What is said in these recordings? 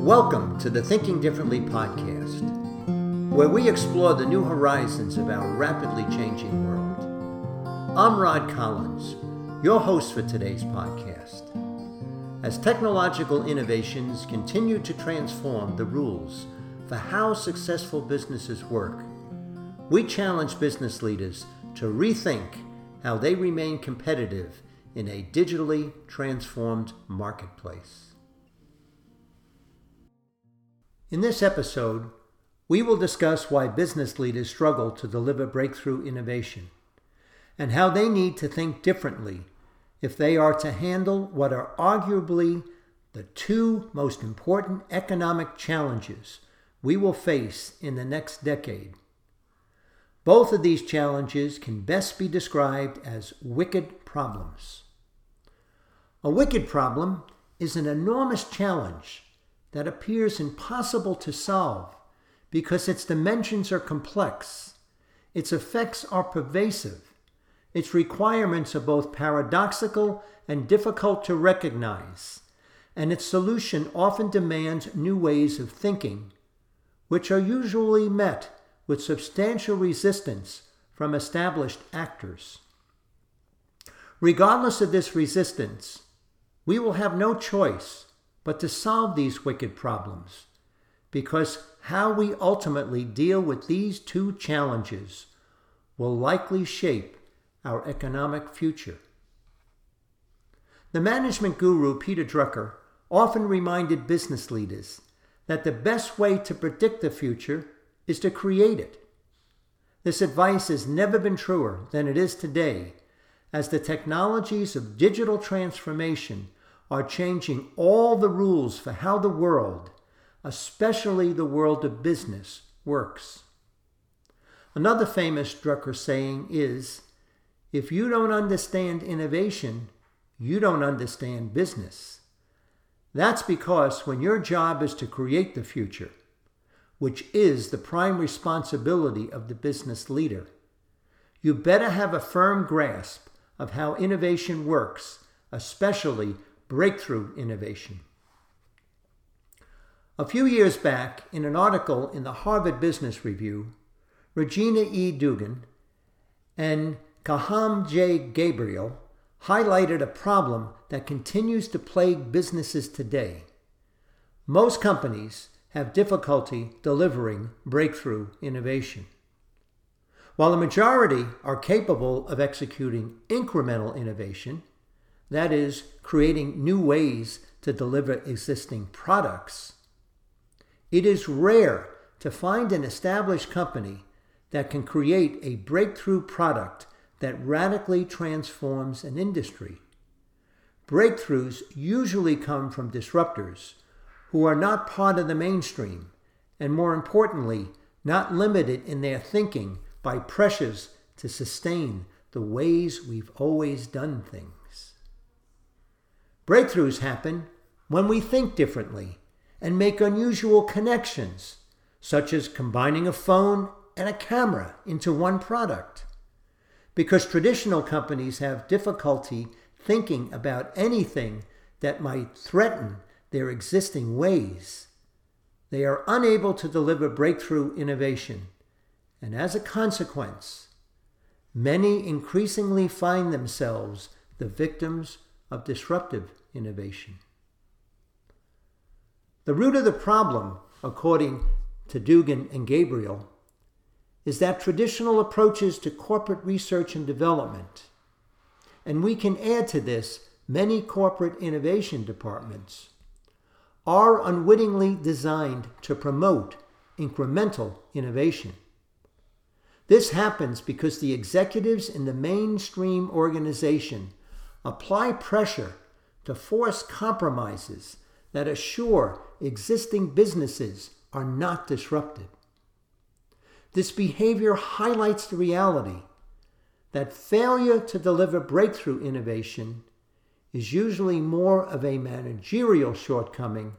Welcome to the Thinking Differently podcast, where we explore the new horizons of our rapidly changing world. I'm Rod Collins, your host for today's podcast. As technological innovations continue to transform the rules for how successful businesses work, we challenge business leaders to rethink how they remain competitive in a digitally transformed marketplace. In this episode, we will discuss why business leaders struggle to deliver breakthrough innovation and how they need to think differently if they are to handle what are arguably the two most important economic challenges we will face in the next decade. Both of these challenges can best be described as wicked problems. A wicked problem is an enormous challenge that appears impossible to solve because its dimensions are complex, its effects are pervasive, its requirements are both paradoxical and difficult to recognize, and its solution often demands new ways of thinking, which are usually met with substantial resistance from established actors. Regardless of this resistance, we will have no choice but to solve these wicked problems. Because how we ultimately deal with these two challenges will likely shape our economic future. The management guru Peter Drucker often reminded business leaders that the best way to predict the future is to create it. This advice has never been truer than it is today, as the technologies of digital transformation are changing all the rules for how the world, especially the world of business, works. Another famous Drucker saying is if you don't understand innovation, you don't understand business. That's because when your job is to create the future, which is the prime responsibility of the business leader, you better have a firm grasp of how innovation works, especially breakthrough innovation. A few years back, in an article in the Harvard Business Review, Regina E. Dugan and Kaigham J. Gabriel highlighted a problem that continues to plague businesses today. Most companies have difficulty delivering breakthrough innovation. While the majority are capable of executing incremental innovation, that is, creating new ways to deliver existing products, it is rare to find an established company that can create a breakthrough product that radically transforms an industry. Breakthroughs usually come from disruptors who are not part of the mainstream, and more importantly, not limited in their thinking by pressures to sustain the ways we've always done things. Breakthroughs happen when we think differently and make unusual connections, such as combining a phone and a camera into one product. Because traditional companies have difficulty thinking about anything that might threaten their existing ways, they are unable to deliver breakthrough innovation. And as a consequence, many increasingly find themselves the victims of disruptive innovation. The root of the problem, according to Dugan and Gabriel, is that traditional approaches to corporate research and development, and we can add to this many corporate innovation departments, are unwittingly designed to promote incremental innovation. This happens because the executives in the mainstream organization apply pressure to force compromises that assure existing businesses are not disrupted. This behavior highlights the reality that failure to deliver breakthrough innovation is usually more of a managerial shortcoming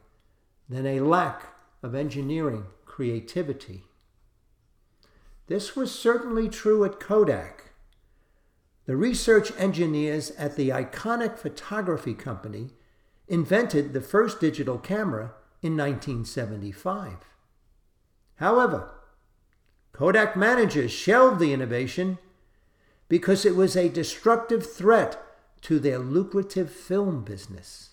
than a lack of engineering creativity. This was certainly true at Kodak the research engineers at the iconic photography company invented the first digital camera in 1975. However, Kodak managers shelved the innovation because it was a destructive threat to their lucrative film business.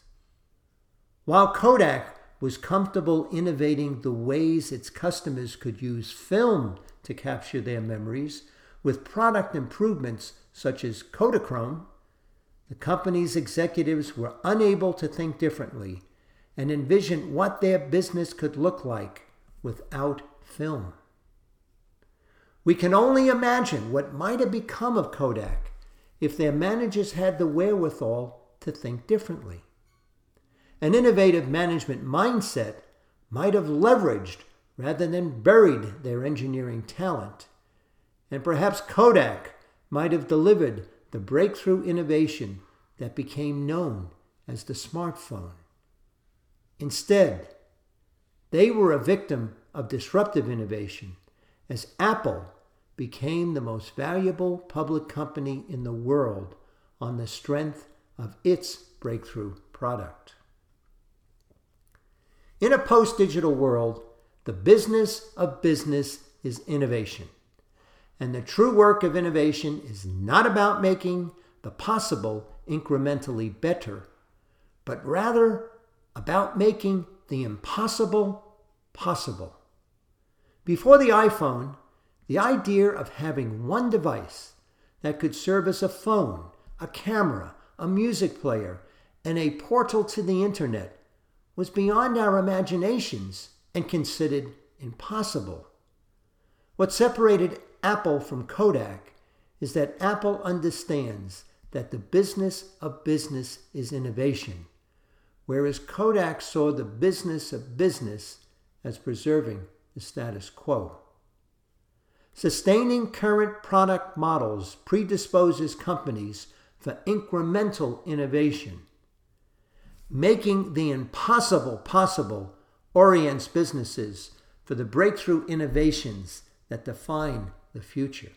While Kodak was comfortable innovating the ways its customers could use film to capture their memories with product improvements such as Kodachrome, the company's executives were unable to think differently and envision what their business could look like without film. We can only imagine what might have become of Kodak if their managers had the wherewithal to think differently. An innovative management mindset might have leveraged rather than buried their engineering talent. And perhaps Kodak might have delivered the breakthrough innovation that became known as the smartphone. Instead, they were a victim of disruptive innovation as Apple became the most valuable public company in the world on the strength of its breakthrough product. In a post digital world, the business of business is innovation. And the true work of innovation is not about making the possible incrementally better, but rather about making the impossible possible. Before the iPhone, the idea of having one device that could serve as a phone, a camera, a music player, and a portal to the internet was beyond our imaginations and considered impossible. What separated Apple from Kodak is that Apple understands that the business of business is innovation, whereas Kodak saw the business of business as preserving the status quo. Sustaining current product models predisposes companies for incremental innovation. Making the impossible possible orients businesses for the breakthrough innovations that define the future.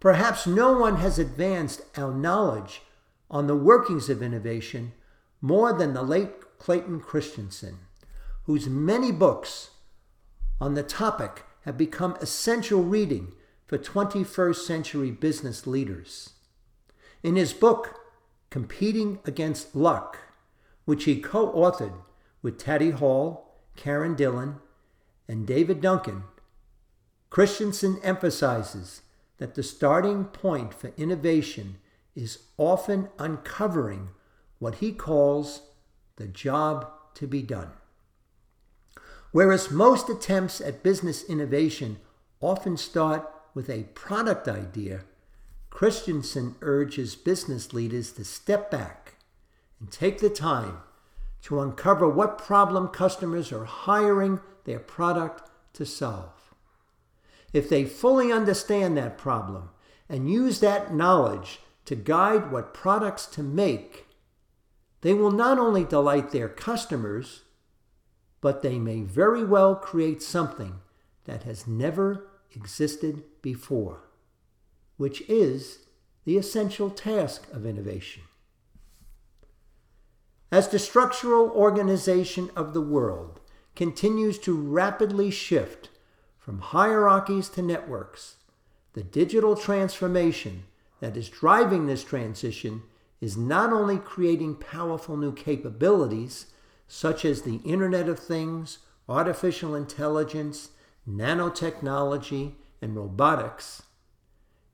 Perhaps no one has advanced our knowledge on the workings of innovation more than the late Clayton Christensen, whose many books on the topic have become essential reading for 21st century business leaders. In his book, Competing Against Luck, which he co authored with Taddy Hall, Karen Dillon, and David Duncan, Christensen emphasizes that the starting point for innovation is often uncovering what he calls the job to be done. Whereas most attempts at business innovation often start with a product idea, Christensen urges business leaders to step back and take the time to uncover what problem customers are hiring their product to solve. If they fully understand that problem and use that knowledge to guide what products to make, they will not only delight their customers, but they may very well create something that has never existed before, which is the essential task of innovation. As the structural organization of the world continues to rapidly shift from hierarchies to networks, the digital transformation that is driving this transition is not only creating powerful new capabilities such as the Internet of Things, artificial intelligence, nanotechnology, and robotics,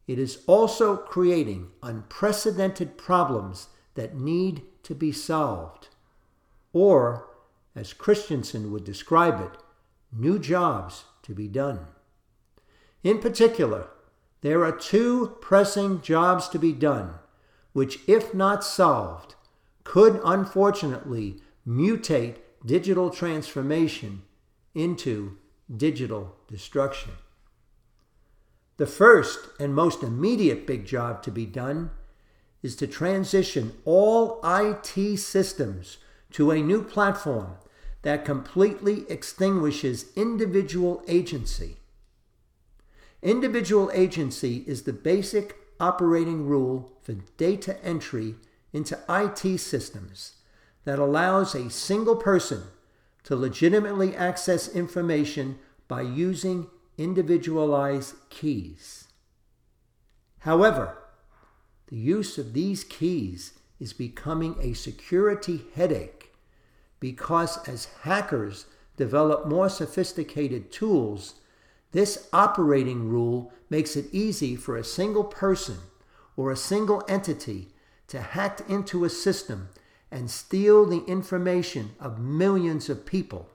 it is also creating unprecedented problems that need to be solved. Or, as Christensen would describe it, new jobs to be done. In particular, there are two pressing jobs to be done, which, if not solved, could unfortunately mutate digital transformation into digital destruction. The first and most immediate big job to be done is to transition all IT systems to a new platform that completely extinguishes individual agency. Individual agency is the basic operating rule for data entry into IT systems that allows a single person to legitimately access information by using individualized keys. However, the use of these keys is becoming a security headache because as hackers develop more sophisticated tools, this operating rule makes it easy for a single person or a single entity to hack into a system and steal the information of millions of people,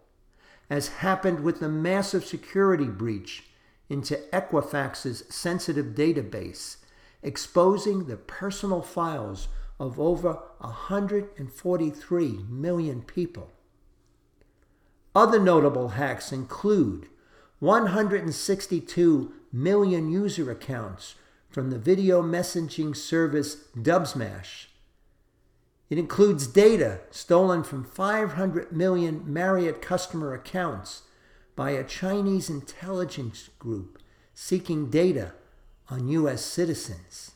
as happened with the massive security breach into Equifax's sensitive database, exposing the personal files of over 143 million people. Other notable hacks include 162 million user accounts from the video messaging service Dubsmash. It includes data stolen from 500 million Marriott customer accounts by a Chinese intelligence group seeking data on U.S. citizens.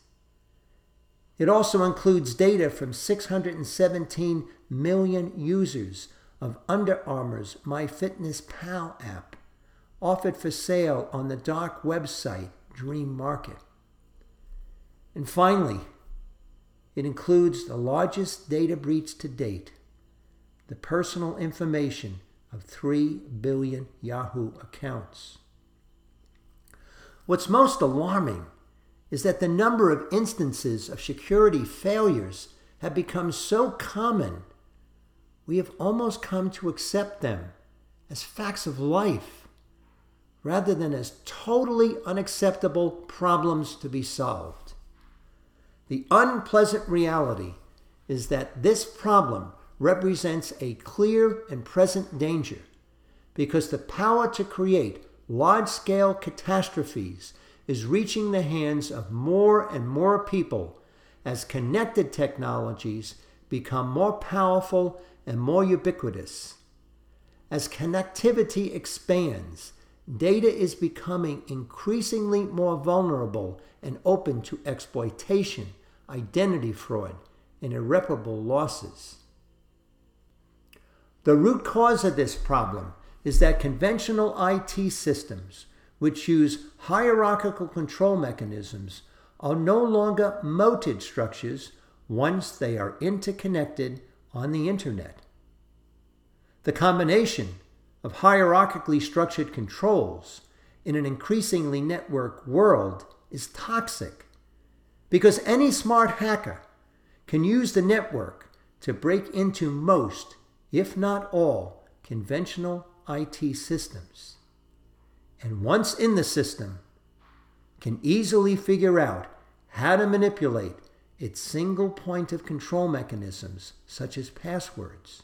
It also includes data from 617 million users of Under Armour's MyFitnessPal app, offered for sale on the dark website Dream Market. And finally, it includes the largest data breach to date the personal information of 3 billion Yahoo accounts. What's most alarming is that the number of instances of security failures have become so common, we have almost come to accept them as facts of life rather than as totally unacceptable problems to be solved. The unpleasant reality is that this problem represents a clear and present danger because the power to create large scale catastrophes is reaching the hands of more and more people as connected technologies become more powerful and more ubiquitous. As connectivity expands, data is becoming increasingly more vulnerable and open to exploitation, identity fraud, and irreparable losses. The root cause of this problem is that conventional IT systems, which use hierarchical control mechanisms, are no longer moated structures once they are interconnected on the Internet. The combination of hierarchically structured controls in an increasingly networked world is toxic because any smart hacker can use the network to break into most if not all, conventional IT systems. And once in the system, can easily figure out how to manipulate its single point of control mechanisms, such as passwords.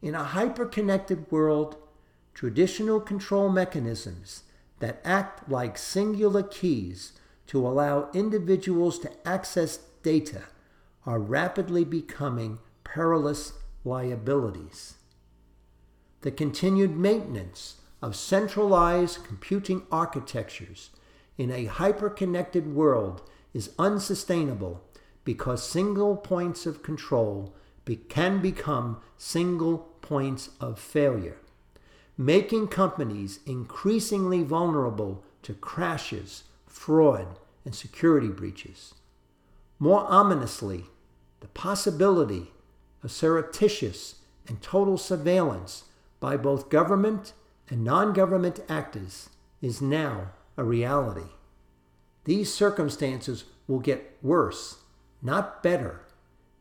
In a hyper-connected world, traditional control mechanisms that act like singular keys to allow individuals to access data are rapidly becoming perilous liabilities. The continued maintenance of centralized computing architectures in a hyper-connected world is unsustainable because single points of control be- can become single points of failure, making companies increasingly vulnerable to crashes, fraud, and security breaches. More ominously, the possibility of surreptitious and total surveillance by both government and non government actors is now a reality. These circumstances will get worse, not better,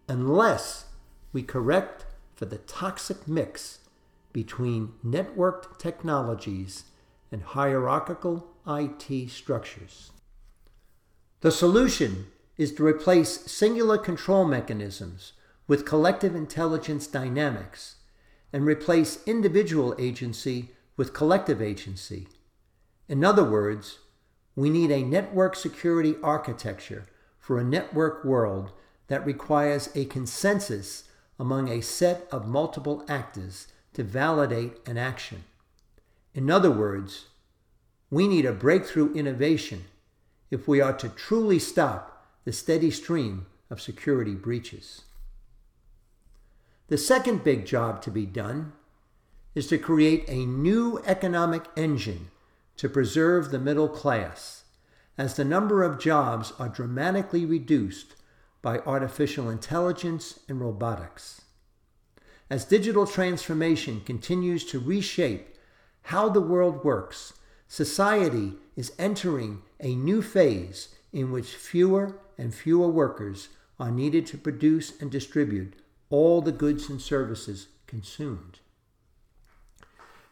unless we correct for the toxic mix between networked technologies and hierarchical IT structures. The solution is to replace singular control mechanisms with collective intelligence dynamics and replace individual agency with collective agency. In other words, we need a network security architecture for a network world that requires a consensus among a set of multiple actors to validate an action. In other words, we need a breakthrough innovation if we are to truly stop the steady stream of security breaches. The second big job to be done is to create a new economic engine to preserve the middle class, as the number of jobs are dramatically reduced by artificial intelligence and robotics. As digital transformation continues to reshape how the world works, society is entering a new phase in which fewer and fewer workers are needed to produce and distribute all the goods and services consumed.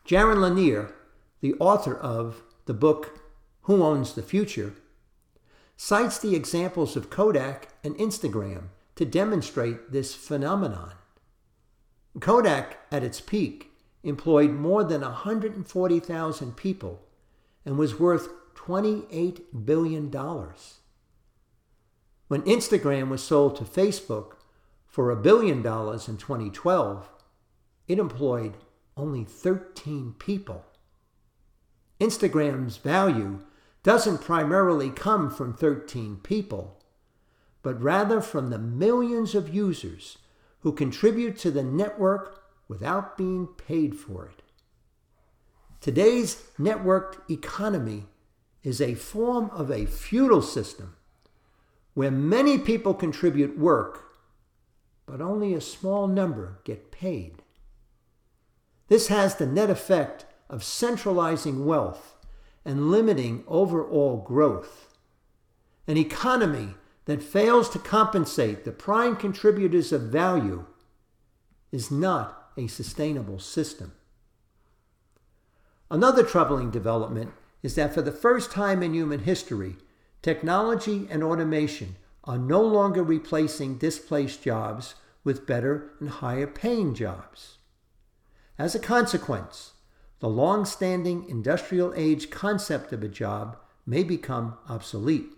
Jaron Lanier, the author of the book Who Owns the Future, cites the examples of Kodak and Instagram to demonstrate this phenomenon. Kodak, at its peak, employed more than 140,000 people and was worth $28 billion. When Instagram was sold to Facebook for a billion dollars in 2012, it employed only 13 people. Instagram's value doesn't primarily come from 13 people, but rather from the millions of users who contribute to the network without being paid for it. Today's networked economy is a form of a feudal system where many people contribute work, but only a small number get paid. This has the net effect of centralizing wealth and limiting overall growth. An economy that fails to compensate the prime contributors of value is not a sustainable system. Another troubling development is that for the first time in human history, technology and automation are no longer replacing displaced jobs with better and higher paying jobs. As a consequence, the long standing industrial age concept of a job may become obsolete.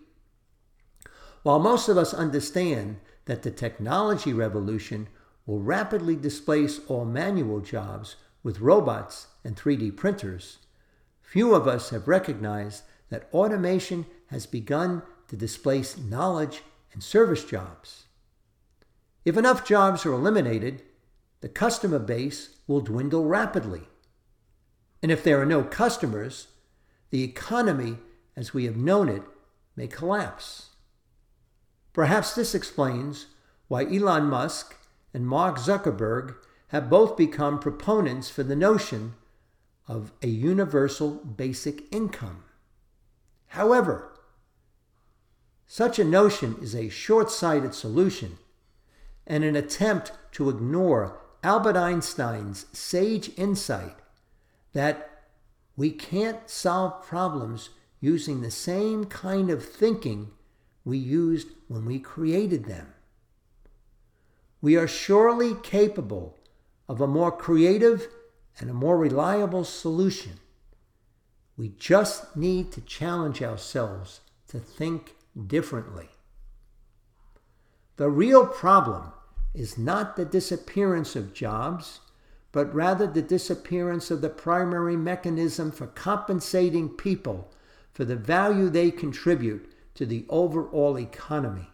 While most of us understand that the technology revolution will rapidly displace all manual jobs with robots and 3D printers, few of us have recognized that automation has begun to displace knowledge and service jobs. If enough jobs are eliminated, the customer base will dwindle rapidly. And if there are no customers, the economy as we have known it may collapse. Perhaps this explains why Elon Musk and Mark Zuckerberg have both become proponents for the notion of a universal basic income. However, such a notion is a short sighted solution and an attempt to ignore Albert Einstein's sage insight that we can't solve problems using the same kind of thinking we used when we created them. We are surely capable of a more creative and a more reliable solution. We just need to challenge ourselves to think differently. The real problem is not the disappearance of jobs but rather the disappearance of the primary mechanism for compensating people for the value they contribute to the overall economy.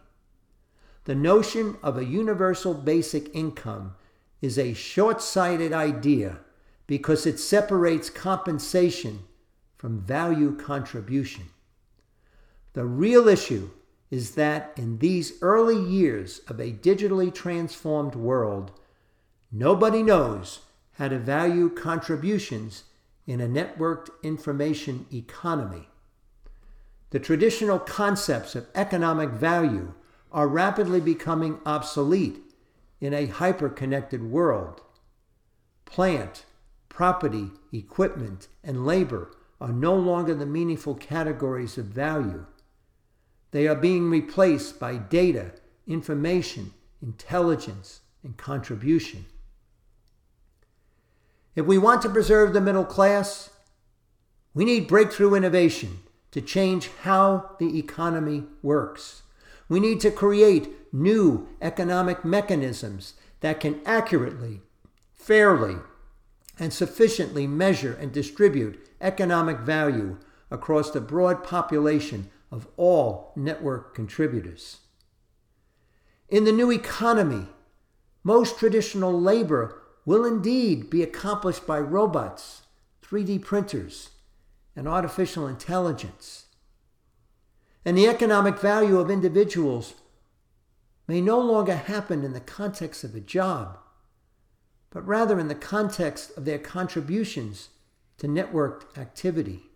The notion of a universal basic income is a short sighted idea because it separates compensation from value contribution. The real issue is that in these early years of a digitally transformed world, nobody knows how to value contributions in a networked information economy. The traditional concepts of economic value are rapidly becoming obsolete in a hyper-connected world. Plant, property, equipment, and labor are no longer the meaningful categories of value. They are being replaced by data, information, intelligence, and contribution. If we want to preserve the middle class, we need breakthrough innovation to change how the economy works. We need to create new economic mechanisms that can accurately, fairly, and sufficiently measure and distribute economic value across the broad population of all network contributors. In the new economy, Most traditional labor will indeed be accomplished by robots, 3D printers, and artificial intelligence. And the economic value of individuals may no longer happen in the context of a job, but rather in the context of their contributions to networked activity.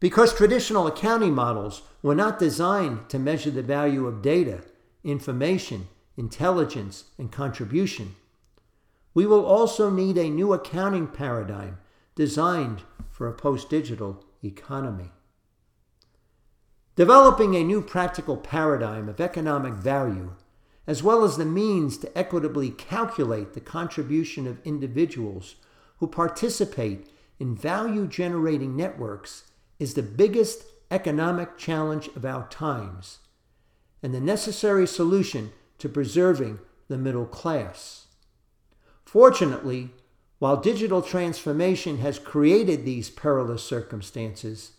Because traditional accounting models were not designed to measure the value of data, information, intelligence, and contribution, we will also need a new accounting paradigm designed for a post digital economy. Developing a new practical paradigm of economic value, as well as the means to equitably calculate the contribution of individuals who participate in value generating networks, is the biggest economic challenge of our times and the necessary solution to preserving the middle class. Fortunately, while digital transformation has created these perilous circumstances,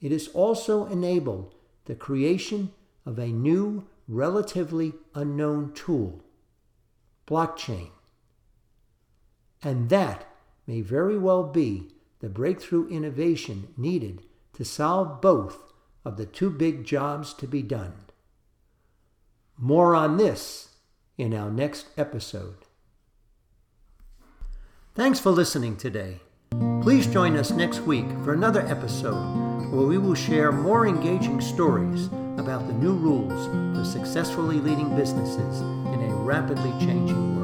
it has also enabled the creation of a new, relatively unknown tool blockchain. And that may very well be the breakthrough innovation needed to solve both of the two big jobs to be done. More on this in our next episode. Thanks for listening today. Please join us next week for another episode where we will share more engaging stories about the new rules for successfully leading businesses in a rapidly changing world.